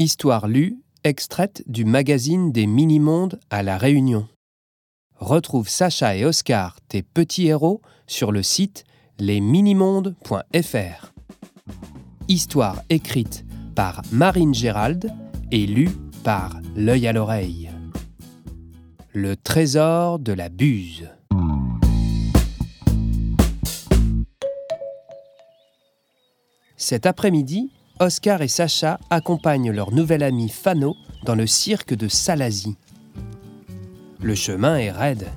Histoire lue, extraite du magazine des mini-mondes à La Réunion. Retrouve Sacha et Oscar, tes petits héros, sur le site lesminimondes.fr. Histoire écrite par Marine Gérald et lue par L'œil à l'oreille. Le trésor de la buse. Cet après-midi, Oscar et Sacha accompagnent leur nouvel ami Fano dans le cirque de Salazie. Le chemin est raide.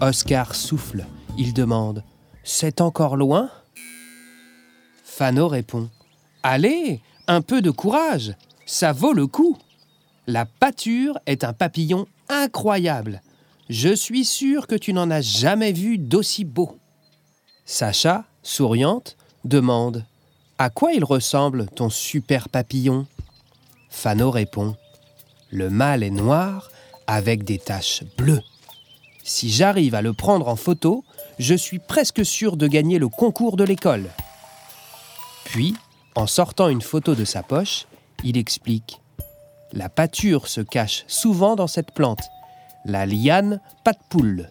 Oscar souffle. Il demande C'est encore loin? Fano répond Allez, un peu de courage, ça vaut le coup. La pâture est un papillon incroyable. Je suis sûr que tu n'en as jamais vu d'aussi beau. Sacha, souriante, demande à quoi il ressemble, ton super papillon? Fano répond Le mâle est noir avec des taches bleues. Si j'arrive à le prendre en photo, je suis presque sûr de gagner le concours de l'école. Puis, en sortant une photo de sa poche, il explique La pâture se cache souvent dans cette plante, la liane pas de poule.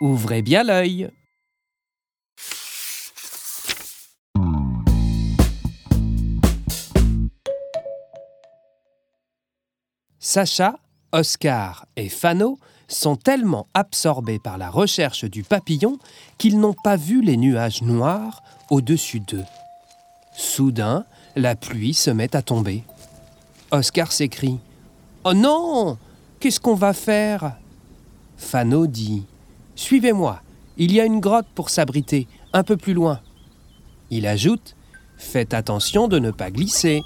Ouvrez bien l'œil. Sacha, Oscar et Fano sont tellement absorbés par la recherche du papillon qu'ils n'ont pas vu les nuages noirs au-dessus d'eux. Soudain, la pluie se met à tomber. Oscar s'écrie Oh non Qu'est-ce qu'on va faire? Fano dit Suivez-moi, il y a une grotte pour s'abriter, un peu plus loin. Il ajoute Faites attention de ne pas glisser.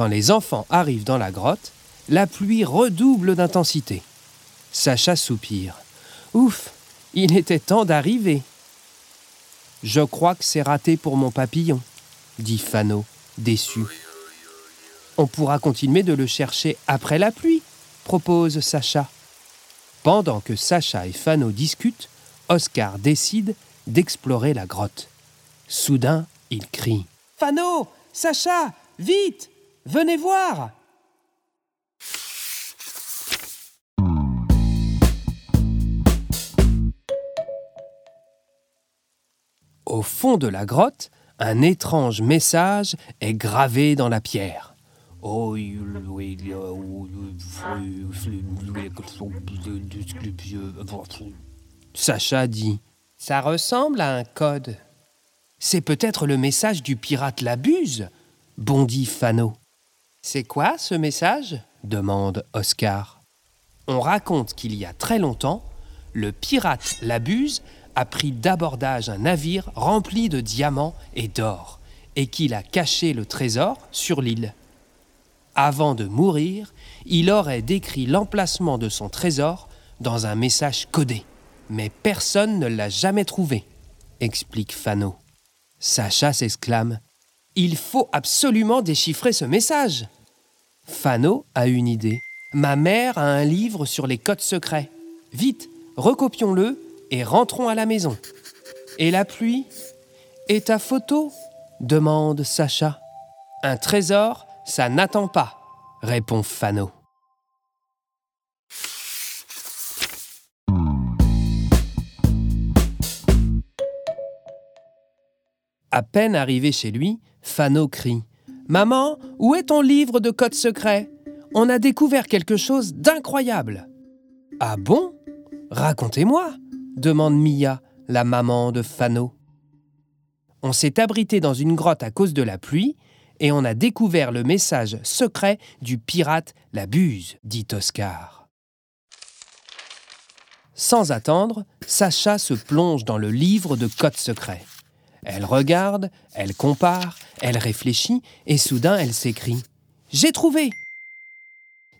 Quand les enfants arrivent dans la grotte, la pluie redouble d'intensité. Sacha soupire. Ouf, il était temps d'arriver. Je crois que c'est raté pour mon papillon, dit Fano, déçu. On pourra continuer de le chercher après la pluie, propose Sacha. Pendant que Sacha et Fano discutent, Oscar décide d'explorer la grotte. Soudain, il crie Fano Sacha Vite Venez voir Au fond de la grotte, un étrange message est gravé dans la pierre. Sacha dit Ça ressemble à un code. C'est peut-être le message du pirate Labuse, bondit Fano. C'est quoi ce message? demande Oscar. On raconte qu'il y a très longtemps, le pirate Labuse a pris d'abordage un navire rempli de diamants et d'or, et qu'il a caché le trésor sur l'île. Avant de mourir, il aurait décrit l'emplacement de son trésor dans un message codé. Mais personne ne l'a jamais trouvé, explique Fano. Sacha s'exclame il faut absolument déchiffrer ce message. Fano a une idée. Ma mère a un livre sur les codes secrets. Vite, recopions-le et rentrons à la maison. Et la pluie Et ta photo? demande Sacha. Un trésor, ça n'attend pas, répond Fano. À peine arrivé chez lui, Fano crie Maman, où est ton livre de code secret? On a découvert quelque chose d'incroyable. Ah bon? Racontez-moi demande Mia, la maman de Fano. On s'est abrité dans une grotte à cause de la pluie et on a découvert le message secret du pirate la buse, dit Oscar. Sans attendre, Sacha se plonge dans le livre de code secret. Elle regarde, elle compare, elle réfléchit, et soudain elle s'écrie J'ai trouvé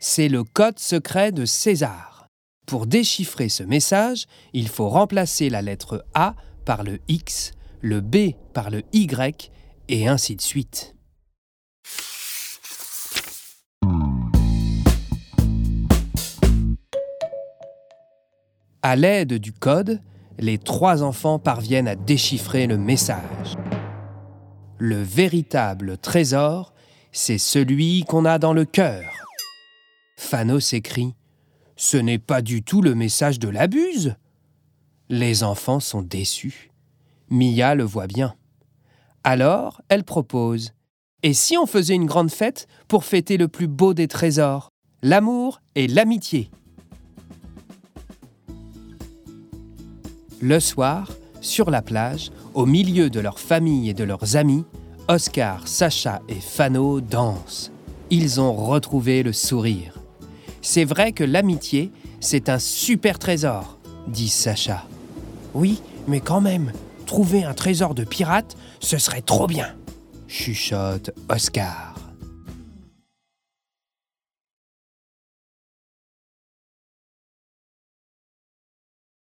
C'est le code secret de César. Pour déchiffrer ce message, il faut remplacer la lettre A par le X, le B par le Y, et ainsi de suite. À l'aide du code, les trois enfants parviennent à déchiffrer le message. Le véritable trésor, c'est celui qu'on a dans le cœur. Fano s'écrie Ce n'est pas du tout le message de la buse. Les enfants sont déçus. Mia le voit bien. Alors, elle propose Et si on faisait une grande fête pour fêter le plus beau des trésors, l'amour et l'amitié? Le soir, sur la plage, au milieu de leur famille et de leurs amis, Oscar, Sacha et Fano dansent. Ils ont retrouvé le sourire. C'est vrai que l'amitié, c'est un super trésor, dit Sacha. Oui, mais quand même, trouver un trésor de pirate, ce serait trop bien, chuchote Oscar.